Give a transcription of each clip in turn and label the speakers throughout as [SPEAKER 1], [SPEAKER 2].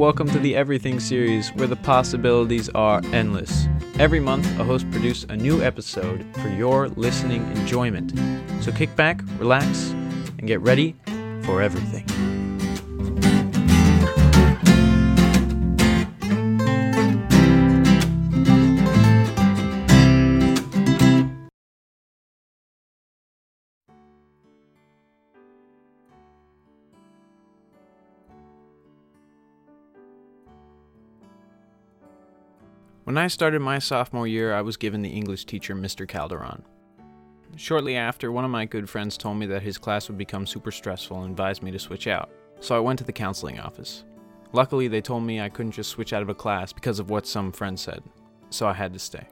[SPEAKER 1] welcome to the Everything series where the possibilities are endless. Every month, a host produces a new episode for your listening enjoyment. So kick back, relax, and get ready for everything. When I started my sophomore year, I was given the English teacher, Mr. Calderon. Shortly after, one of my good friends told me that his class would become super stressful and advised me to switch out, so I went to the counseling office. Luckily, they told me I couldn't just switch out of a class because of what some friends said, so I had to stay.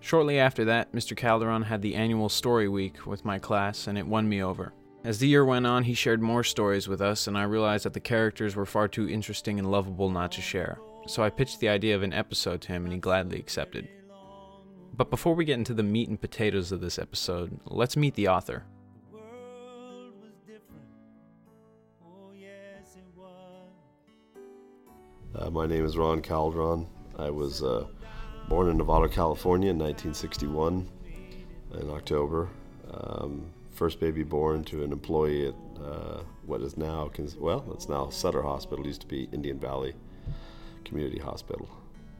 [SPEAKER 1] Shortly after that, Mr. Calderon had the annual story week with my class, and it won me over. As the year went on, he shared more stories with us, and I realized that the characters were far too interesting and lovable not to share. So I pitched the idea of an episode to him, and he gladly accepted. But before we get into the meat and potatoes of this episode, let's meet the author.
[SPEAKER 2] Uh, my name is Ron Calderon. I was uh, born in Novato, California in 1961 in October. Um, first baby born to an employee at uh, what is now, well, it's now Sutter Hospital, used to be Indian Valley Community Hospital.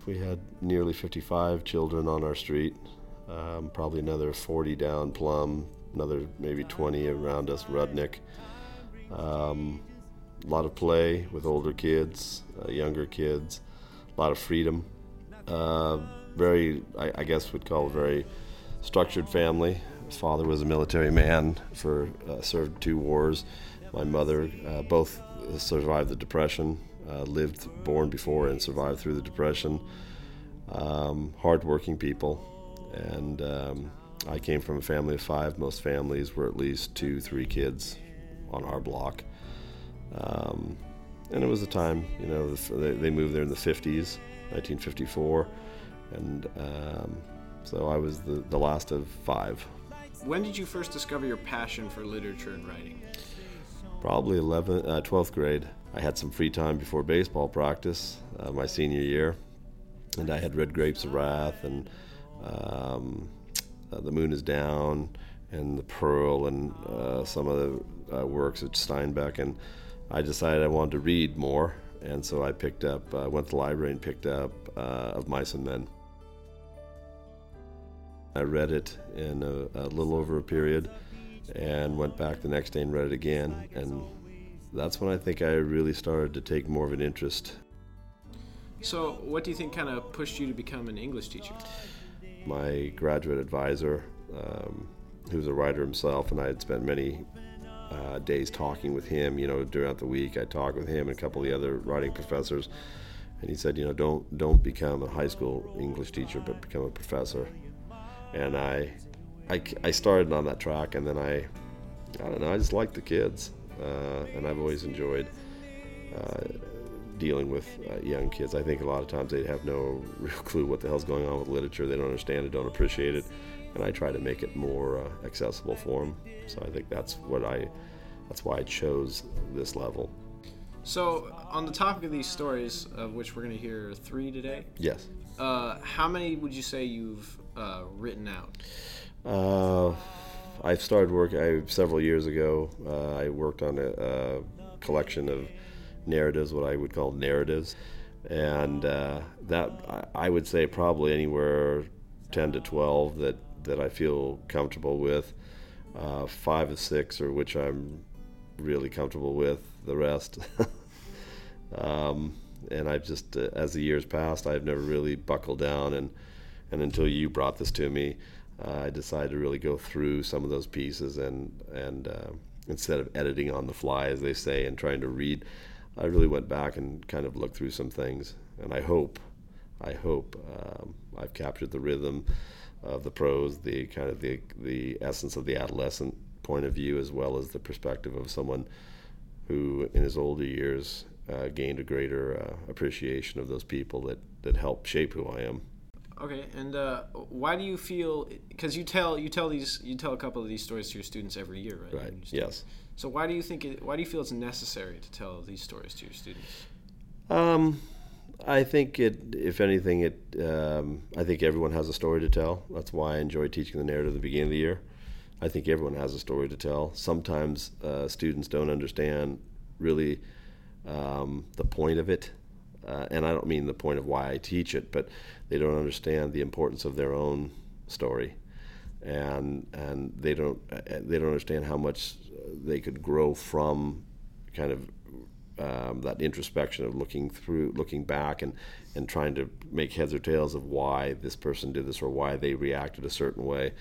[SPEAKER 2] We had nearly 55 children on our street, um, probably another 40 down Plum, another maybe 20 around us, Rudnick. Um, a lot of play with older kids, uh, younger kids, a lot of freedom. Uh, very, I, I guess, would call a very structured family. Father was a military man for uh, served two wars. My mother uh, both survived the Depression, uh, lived, born before, and survived through the Depression. Um, hardworking people, and um, I came from a family of five. Most families were at least two, three kids on our block. Um, and it was a time, you know, they, they moved there in the 50s, 1954, and um, so I was the, the last of five.
[SPEAKER 1] When did you first discover your passion for literature and writing?
[SPEAKER 2] Probably 11, uh, 12th grade. I had some free time before baseball practice uh, my senior year, and I had read Grapes of Wrath and um, uh, The Moon is Down and The Pearl and uh, some of the uh, works of Steinbeck, and I decided I wanted to read more, and so I picked up, uh, went to the library and picked up Of Mice and Men. I read it in a, a, little over a period and went back the next day and read it again. And that's when I think I really started to take more of an interest.
[SPEAKER 1] So, what do you think kind of pushed you to become an English teacher?
[SPEAKER 2] My graduate advisor, um, who's a writer himself, and I had spent many uh, days talking with him. You know, throughout the week, I talked with him and a couple of the other writing professors, and he said, you know, don't don't become a high school English teacher, but become a professor and I, I, I started on that track, and then I, I don't know, I just like the kids, uh, and I've always enjoyed uh, dealing with uh, young kids. I think a lot of times they have no real clue what the hell's going on with literature. They don't understand it, don't appreciate it, and I try to make it more uh, accessible for them. So I think that's what I, that's why I chose this level.
[SPEAKER 1] So, on the topic of these stories, of which we're going to hear three today.
[SPEAKER 2] Yes.
[SPEAKER 1] Uh, how many would you say you've uh, written out?
[SPEAKER 2] Uh, I started work I, several years ago. Uh, I worked on a, a, collection of narratives, what I would call narratives, and uh, that I would say probably anywhere ten to twelve that that I feel comfortable with. Uh, five or six, or which I'm really comfortable with. The rest. um, and I've just, uh, as the years passed, I've never really buckled down and and until you brought this to me, uh, I decided to really go through some of those pieces and and uh, instead of editing on the fly, as they say, and trying to read, I really went back and kind of looked through some things. And I hope, I hope um, I've captured the rhythm of the prose, the kind of the the essence of the adolescent point of view, as well as the perspective of someone who, in his older years, uh, gained a greater uh, appreciation of those people that that helped shape who I am.
[SPEAKER 1] Okay, and uh, why do you feel? Because you tell you tell these you tell a couple of these stories to your students every year, right?
[SPEAKER 2] Right. Yes.
[SPEAKER 1] So why do you think it? Why do you feel it's necessary to tell these stories to your students?
[SPEAKER 2] Um, I think it. If anything, it. Um, I think everyone has a story to tell. That's why I enjoy teaching the narrative at the beginning of the year. I think everyone has a story to tell. Sometimes uh, students don't understand really um, the point of it, uh, and I don't mean the point of why I teach it, but they don't understand the importance of their own story, and and they don't uh, they don't understand how much they could grow from kind of um, that introspection of looking through, looking back, and and trying to make heads or tails of why this person did this or why they reacted a certain way.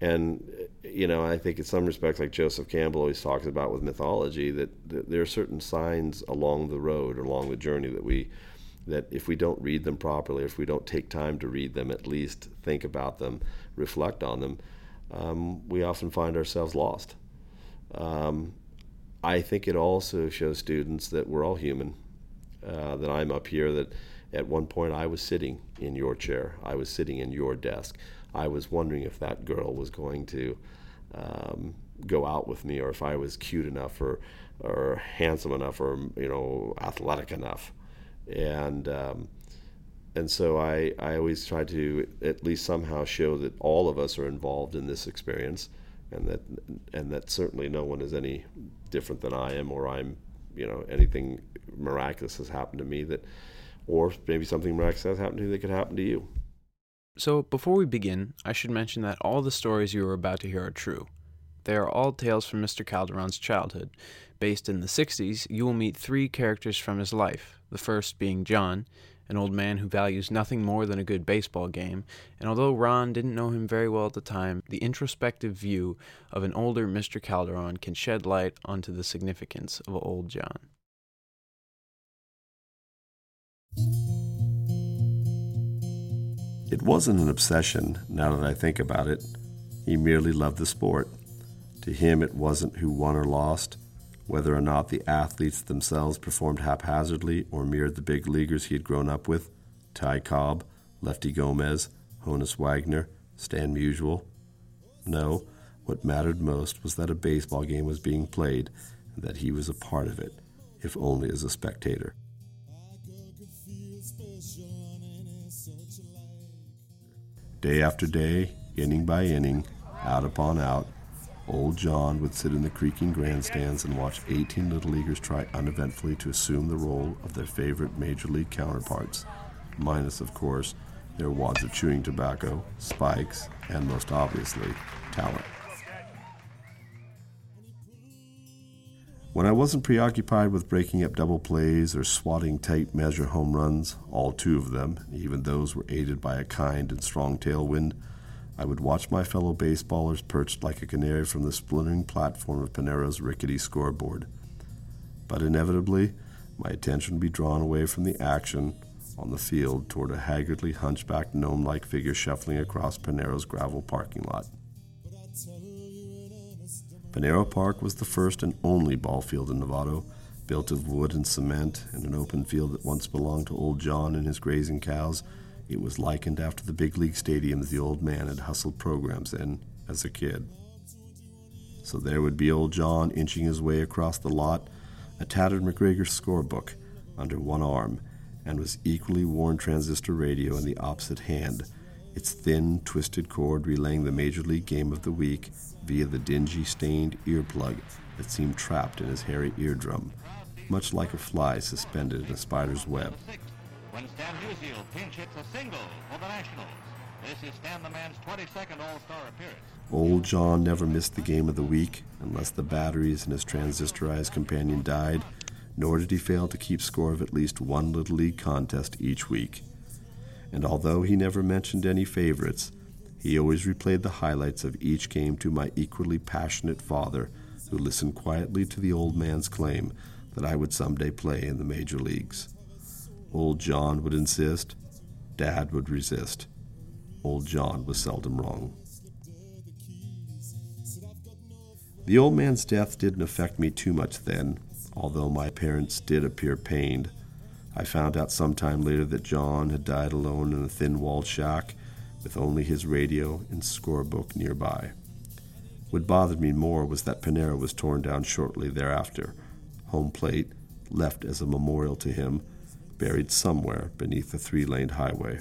[SPEAKER 2] And you know, I think in some respects, like Joseph Campbell always talks about with mythology, that, that there are certain signs along the road, or along the journey that we that if we don't read them properly, if we don't take time to read them, at least think about them, reflect on them, um, we often find ourselves lost. Um, I think it also shows students that we're all human, uh, that I'm up here, that at one point I was sitting in your chair, I was sitting in your desk. I was wondering if that girl was going to um, go out with me, or if I was cute enough, or or handsome enough, or you know athletic enough, and um, and so I I always try to at least somehow show that all of us are involved in this experience, and that and that certainly no one is any different than I am, or I'm you know anything miraculous has happened to me that, or maybe something miraculous has happened to you that could happen to you.
[SPEAKER 1] So, before we begin, I should mention that all the stories you are about to hear are true. They are all tales from Mr. Calderon's childhood. Based in the 60s, you will meet three characters from his life, the first being John, an old man who values nothing more than a good baseball game, and although Ron didn't know him very well at the time, the introspective view of an older Mr. Calderon can shed light onto the significance of old John.
[SPEAKER 2] It wasn't an obsession, now that I think about it. He merely loved the sport. To him, it wasn't who won or lost, whether or not the athletes themselves performed haphazardly or mirrored the big leaguers he had grown up with Ty Cobb, Lefty Gomez, Honus Wagner, Stan Musial. No, what mattered most was that a baseball game was being played and that he was a part of it, if only as a spectator. Day after day, inning by inning, out upon out, old John would sit in the creaking grandstands and watch 18 little leaguers try uneventfully to assume the role of their favorite major league counterparts, minus, of course, their wads of chewing tobacco, spikes, and most obviously, talent. When I wasn't preoccupied with breaking up double plays or swatting tight measure home runs, all two of them, even those were aided by a kind and strong tailwind, I would watch my fellow baseballers perched like a canary from the splintering platform of Panero's rickety scoreboard. But inevitably, my attention would be drawn away from the action on the field toward a haggardly hunchbacked gnome like figure shuffling across Panero's gravel parking lot. Panero Park was the first and only ball field in Novato, built of wood and cement in an open field that once belonged to old John and his grazing cows. It was likened after the big league stadiums the old man had hustled programs in as a kid. So there would be old John inching his way across the lot, a tattered MacGregor scorebook under one arm, and with equally worn transistor radio in the opposite hand its thin, twisted cord relaying the Major League game of the week via the dingy, stained earplug that seemed trapped in his hairy eardrum, much like a fly suspended in a spider's web. When Stan Musial pinch hits a single for the Nationals. This is Stan the Man's 22nd All-Star appearance. Old John never missed the game of the week unless the batteries in his transistorized companion died, nor did he fail to keep score of at least one Little League contest each week and although he never mentioned any favorites, he always replayed the highlights of each game to my equally passionate father, who listened quietly to the old man's claim that I would someday play in the major leagues. Old John would insist, Dad would resist. Old John was seldom wrong. The old man's death didn't affect me too much then, although my parents did appear pained. I found out sometime later that John had died alone in a thin walled shack with only his radio and scorebook nearby. What bothered me more was that Panero was torn down shortly thereafter, home plate left as a memorial to him, buried somewhere beneath the three laned highway.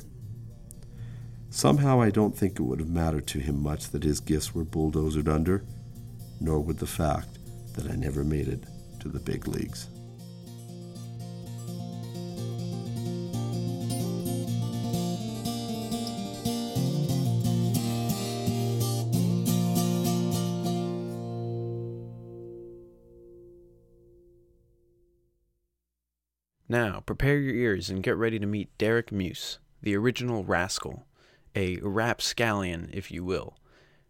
[SPEAKER 2] Somehow I don't think it would have mattered to him much that his gifts were bulldozered under, nor would the fact that I never made it to the big leagues.
[SPEAKER 1] Now, prepare your ears and get ready to meet Derek Muse, the original rascal, a rapscallion, if you will.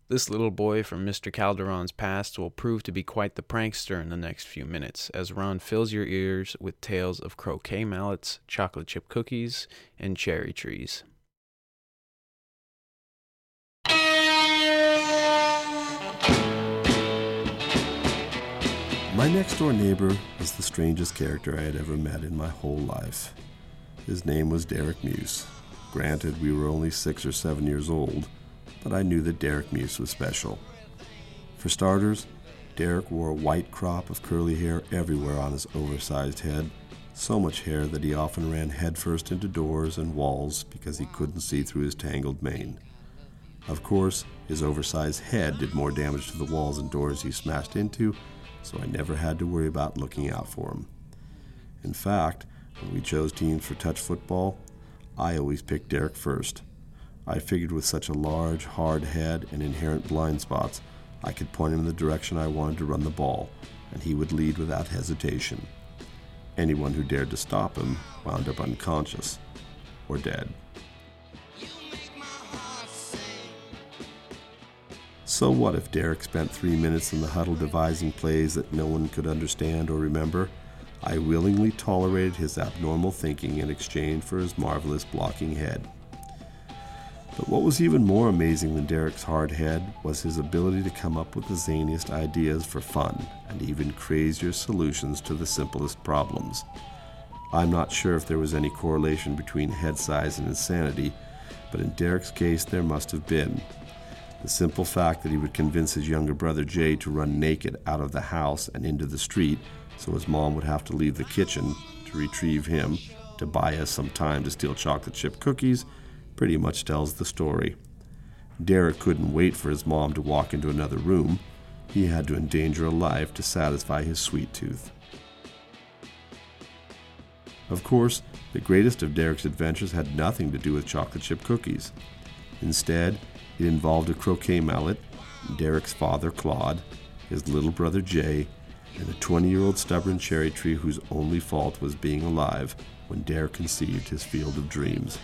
[SPEAKER 1] This little boy from Mr. Calderon's past will prove to be quite the prankster in the next few minutes as Ron fills your ears with tales of croquet mallets, chocolate chip cookies, and cherry trees.
[SPEAKER 2] My next door neighbor was the strangest character I had ever met in my whole life. His name was Derek Muse. Granted, we were only six or seven years old, but I knew that Derek Muse was special. For starters, Derek wore a white crop of curly hair everywhere on his oversized head, so much hair that he often ran headfirst into doors and walls because he couldn't see through his tangled mane. Of course, his oversized head did more damage to the walls and doors he smashed into, so I never had to worry about looking out for him. In fact, when we chose teams for touch football, I always picked Derek first. I figured with such a large, hard head and inherent blind spots, I could point him in the direction I wanted to run the ball, and he would lead without hesitation. Anyone who dared to stop him wound up unconscious or dead. So what if Derek spent three minutes in the huddle devising plays that no one could understand or remember? I willingly tolerated his abnormal thinking in exchange for his marvelous blocking head. But what was even more amazing than Derek's hard head was his ability to come up with the zaniest ideas for fun and even crazier solutions to the simplest problems. I'm not sure if there was any correlation between head size and insanity, but in Derek's case there must have been. The simple fact that he would convince his younger brother Jay to run naked out of the house and into the street so his mom would have to leave the kitchen to retrieve him to buy us some time to steal chocolate chip cookies pretty much tells the story. Derek couldn't wait for his mom to walk into another room. He had to endanger a life to satisfy his sweet tooth. Of course, the greatest of Derek's adventures had nothing to do with chocolate chip cookies. Instead, it involved a croquet mallet, Derek's father, Claude, his little brother, Jay, and a 20 year old stubborn cherry tree whose only fault was being alive when Derek conceived his field of dreams.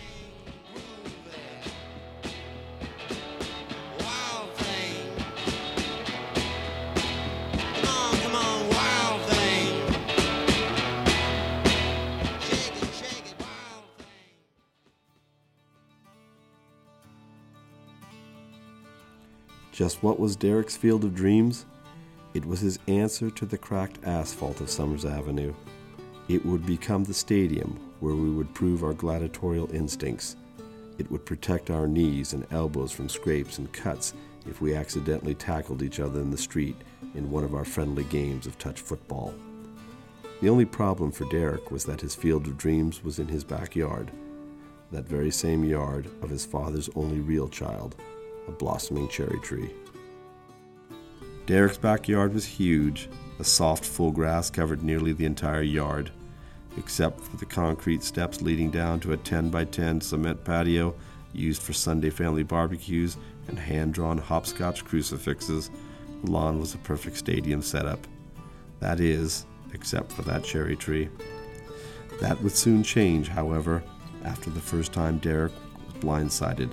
[SPEAKER 2] Just what was Derek's field of dreams? It was his answer to the cracked asphalt of Summers Avenue. It would become the stadium where we would prove our gladiatorial instincts. It would protect our knees and elbows from scrapes and cuts if we accidentally tackled each other in the street in one of our friendly games of touch football. The only problem for Derek was that his field of dreams was in his backyard, that very same yard of his father's only real child, a blossoming cherry tree. Derek's backyard was huge. A soft, full grass covered nearly the entire yard, except for the concrete steps leading down to a 10 by 10 cement patio used for Sunday family barbecues and hand drawn hopscotch crucifixes. The lawn was a perfect stadium setup. That is, except for that cherry tree. That would soon change, however, after the first time Derek was blindsided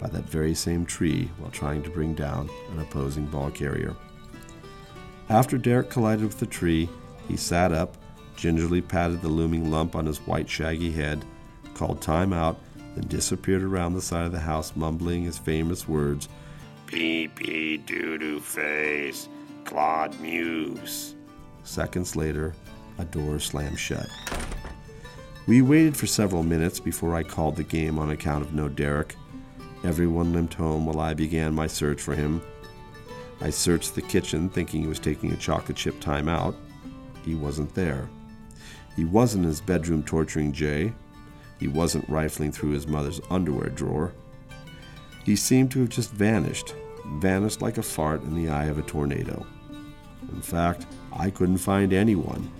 [SPEAKER 2] by that very same tree while trying to bring down an opposing ball carrier. After Derek collided with the tree, he sat up, gingerly patted the looming lump on his white, shaggy head, called time out, then disappeared around the side of the house, mumbling his famous words Pee pee doo doo face, Claude Muse. Seconds later, a door slammed shut. We waited for several minutes before I called the game on account of no Derek. Everyone limped home while I began my search for him. I searched the kitchen thinking he was taking a chocolate chip time out. He wasn't there. He wasn't in his bedroom torturing Jay. He wasn't rifling through his mother's underwear drawer. He seemed to have just vanished, vanished like a fart in the eye of a tornado. In fact, I couldn't find anyone.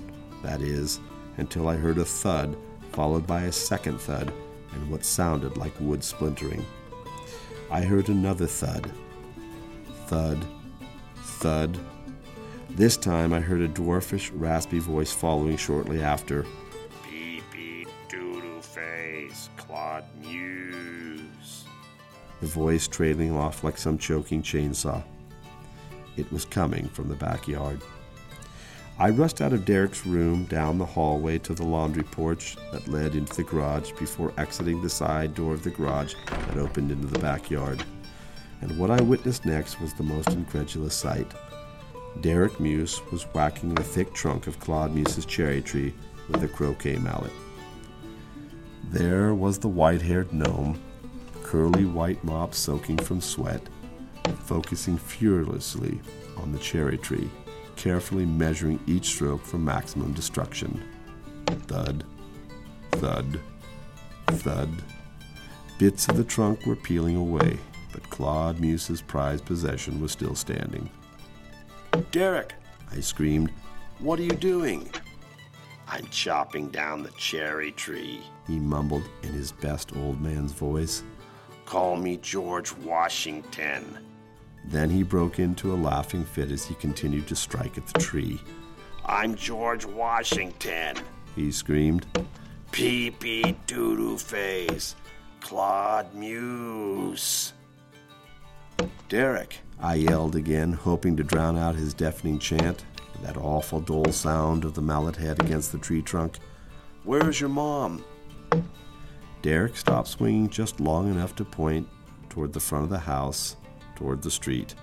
[SPEAKER 2] That is, until I heard a thud, followed by a second thud, and what sounded like wood splintering. I heard another thud. Thud. Thud. This time I heard a dwarfish, raspy voice following shortly after.
[SPEAKER 3] Beep pee doodle face, Claude Muse.
[SPEAKER 2] The voice trailing off like some choking chainsaw. It was coming from the backyard. I rushed out of Derek's room down the hallway to the laundry porch that led into the garage before exiting the side door of the garage that opened into the backyard. And what I witnessed next was the most incredulous sight. Derek Muse was whacking the thick trunk of Claude Muse's cherry tree with a croquet mallet. There was the white haired gnome, curly white mop soaking from sweat, focusing furiously on the cherry tree carefully measuring each stroke for maximum destruction. Thud, thud, thud. Bits of the trunk were peeling away, but Claude Muse's prized possession was still standing.
[SPEAKER 3] Derek,
[SPEAKER 2] I screamed.
[SPEAKER 3] what are you doing? I'm chopping down the cherry tree.
[SPEAKER 2] He mumbled in his best old man's voice.
[SPEAKER 3] Call me George Washington.
[SPEAKER 2] Then he broke into a laughing fit as he continued to strike at the tree.
[SPEAKER 3] I'm George Washington.
[SPEAKER 2] He screamed.
[SPEAKER 3] Pee pee doodoo face, Claude Muse.
[SPEAKER 2] Derek, I yelled again, hoping to drown out his deafening chant, that awful dull sound of the mallet head against the tree trunk.
[SPEAKER 3] Where's your mom?
[SPEAKER 2] Derek stopped swinging just long enough to point toward the front of the house toward the street.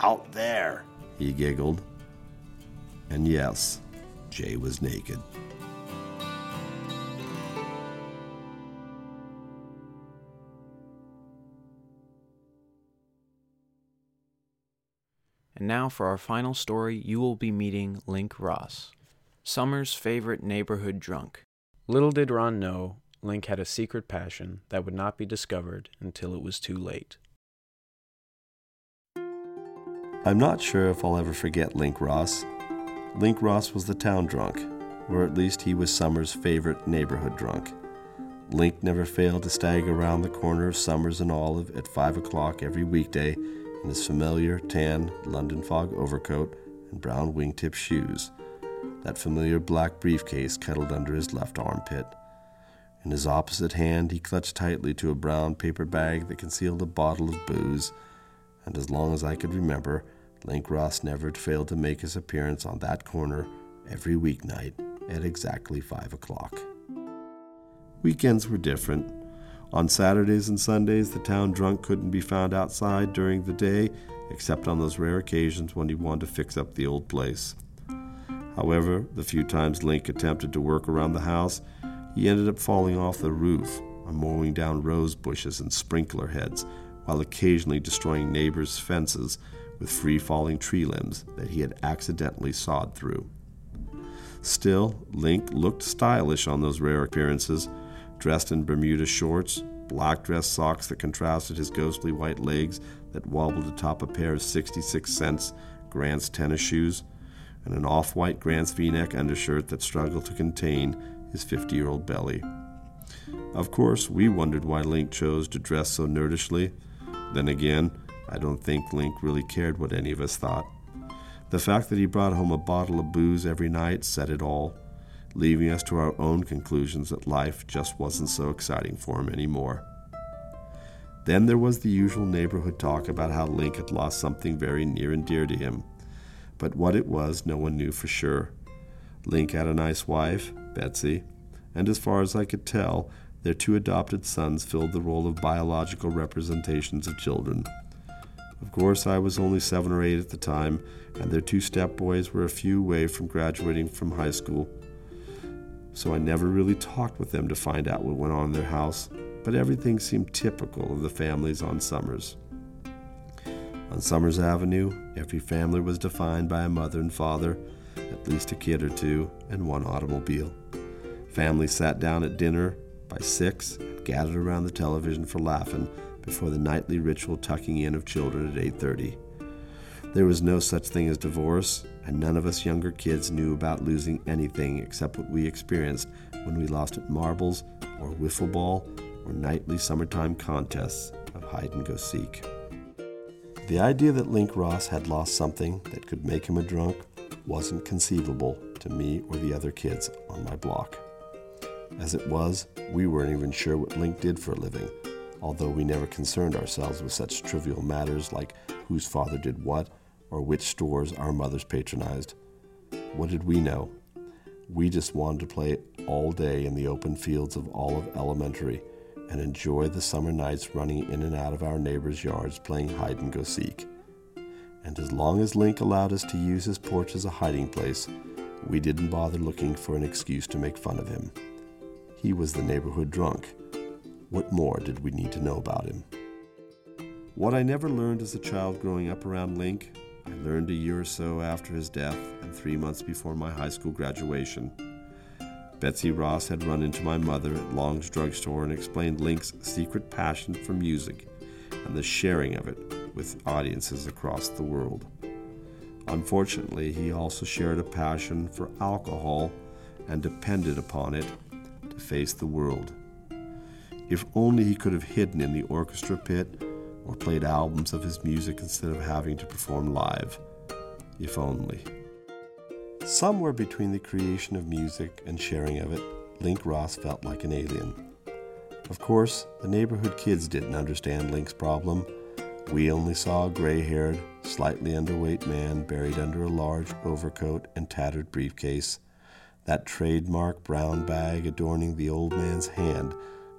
[SPEAKER 3] Out there,
[SPEAKER 2] he giggled. And yes, Jay was naked.
[SPEAKER 1] And now for our final story, you will be meeting Link Ross, Summer's favorite neighborhood drunk. Little did Ron know, Link had a secret passion that would not be discovered until it was too late.
[SPEAKER 2] I'm not sure if I'll ever forget Link Ross. Link Ross was the town drunk, or at least he was Summer's favorite neighborhood drunk. Link never failed to stag around the corner of Summers and Olive at 5 o'clock every weekday in his familiar tan London fog overcoat and brown wingtip shoes, that familiar black briefcase cuddled under his left armpit. In his opposite hand, he clutched tightly to a brown paper bag that concealed a bottle of booze, and as long as I could remember, Link Ross never failed to make his appearance on that corner every weeknight at exactly 5 o'clock. Weekends were different. On Saturdays and Sundays, the town drunk couldn't be found outside during the day, except on those rare occasions when he wanted to fix up the old place. However, the few times Link attempted to work around the house, he ended up falling off the roof or mowing down rose bushes and sprinkler heads, while occasionally destroying neighbors' fences with free falling tree limbs that he had accidentally sawed through. Still, Link looked stylish on those rare appearances, dressed in Bermuda shorts, black dress socks that contrasted his ghostly white legs that wobbled atop a pair of 66 cents Grant's tennis shoes, and an off white Grant's v neck undershirt that struggled to contain his 50 year old belly. Of course, we wondered why Link chose to dress so nerdishly. Then again, I don't think Link really cared what any of us thought. The fact that he brought home a bottle of booze every night said it all, leaving us to our own conclusions that life just wasn't so exciting for him anymore. Then there was the usual neighborhood talk about how Link had lost something very near and dear to him. But what it was, no one knew for sure. Link had a nice wife, Betsy, and as far as I could tell, their two adopted sons filled the role of biological representations of children. Of course, I was only seven or eight at the time, and their two stepboys were a few away from graduating from high school. so I never really talked with them to find out what went on in their house, but everything seemed typical of the families on Summers. On Summers Avenue, every family was defined by a mother and father, at least a kid or two, and one automobile. Families sat down at dinner by six and gathered around the television for laughing before the nightly ritual tucking in of children at 8:30. There was no such thing as divorce, and none of us younger kids knew about losing anything except what we experienced when we lost at marbles or wiffle ball or nightly summertime contests of hide and go seek. The idea that Link Ross had lost something that could make him a drunk wasn't conceivable to me or the other kids on my block. As it was, we weren't even sure what Link did for a living, although we never concerned ourselves with such trivial matters like whose father did what or which stores our mothers patronized. What did we know? We just wanted to play all day in the open fields of Olive Elementary and enjoy the summer nights running in and out of our neighbors' yards playing hide and go seek. And as long as Link allowed us to use his porch as a hiding place, we didn't bother looking for an excuse to make fun of him. He was the neighborhood drunk. What more did we need to know about him? What I never learned as a child growing up around Link, I learned a year or so after his death and three months before my high school graduation. Betsy Ross had run into my mother at Long's drugstore and explained Link's secret passion for music and the sharing of it with audiences across the world. Unfortunately, he also shared a passion for alcohol and depended upon it to face the world. If only he could have hidden in the orchestra pit or played albums of his music instead of having to perform live. If only. Somewhere between the creation of music and sharing of it, Link Ross felt like an alien. Of course, the neighborhood kids didn't understand Link's problem. We only saw a gray haired, slightly underweight man buried under a large overcoat and tattered briefcase, that trademark brown bag adorning the old man's hand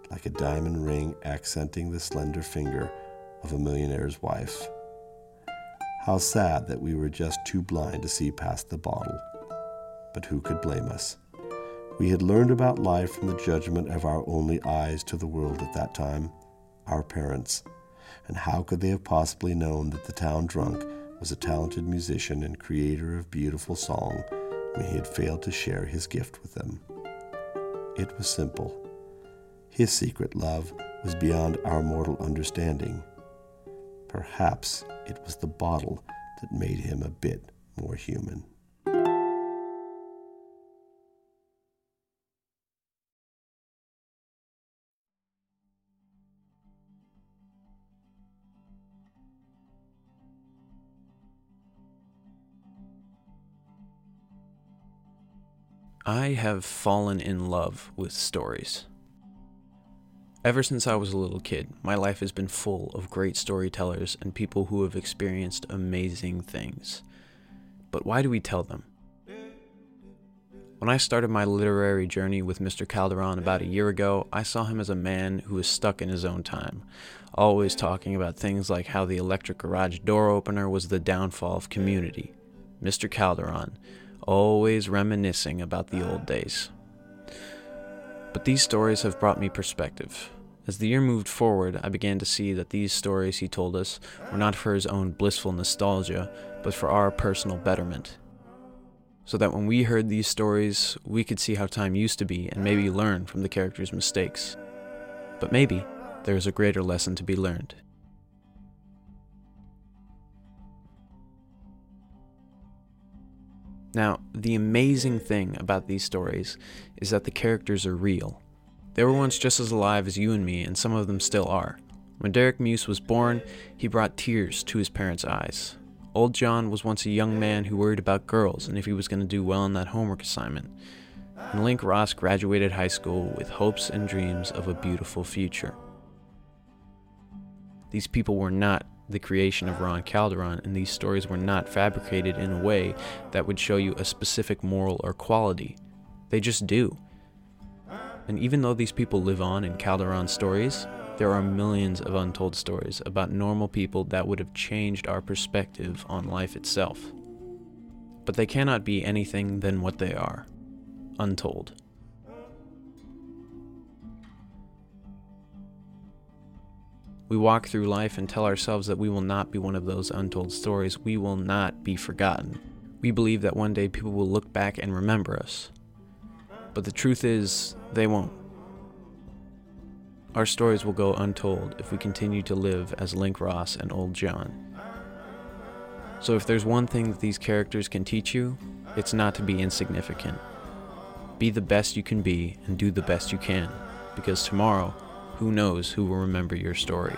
[SPEAKER 2] like a diamond ring accenting the slender finger of a millionaire's wife. How sad that we were just too blind to see past the bottle but who could blame us? We had learned about life from the judgment of our only eyes to the world at that time, our parents. And how could they have possibly known that the town drunk was a talented musician and creator of beautiful song when he had failed to share his gift with them? It was simple. His secret love was beyond our mortal understanding. Perhaps it was the bottle that made him a bit more human.
[SPEAKER 1] I have fallen in love with stories. Ever since I was a little kid, my life has been full of great storytellers and people who have experienced amazing things. But why do we tell them? When I started my literary journey with Mr. Calderon about a year ago, I saw him as a man who was stuck in his own time, always talking about things like how the electric garage door opener was the downfall of community. Mr. Calderon, always reminiscing about the old days. But these stories have brought me perspective. As the year moved forward, I began to see that these stories he told us were not for his own blissful nostalgia, but for our personal betterment. So that when we heard these stories, we could see how time used to be and maybe learn from the characters' mistakes. But maybe there is a greater lesson to be learned. Now, the amazing thing about these stories is that the characters are real. They were once just as alive as you and me, and some of them still are. When Derek Muse was born, he brought tears to his parents' eyes. Old John was once a young man who worried about girls and if he was going to do well on that homework assignment. And Link Ross graduated high school with hopes and dreams of a beautiful future. These people were not the creation of Ron Calderon, and these stories were not fabricated in a way that would show you a specific moral or quality. They just do. And even though these people live on in Calderon's stories, there are millions of untold stories about normal people that would have changed our perspective on life itself. But they cannot be anything than what they are untold. We walk through life and tell ourselves that we will not be one of those untold stories. We will not be forgotten. We believe that one day people will look back and remember us. But the truth is, they won't. Our stories will go untold if we continue to live as Link Ross and Old John. So, if there's one thing that these characters can teach you, it's not to be insignificant. Be the best you can be and do the best you can, because tomorrow, who knows who will remember your story.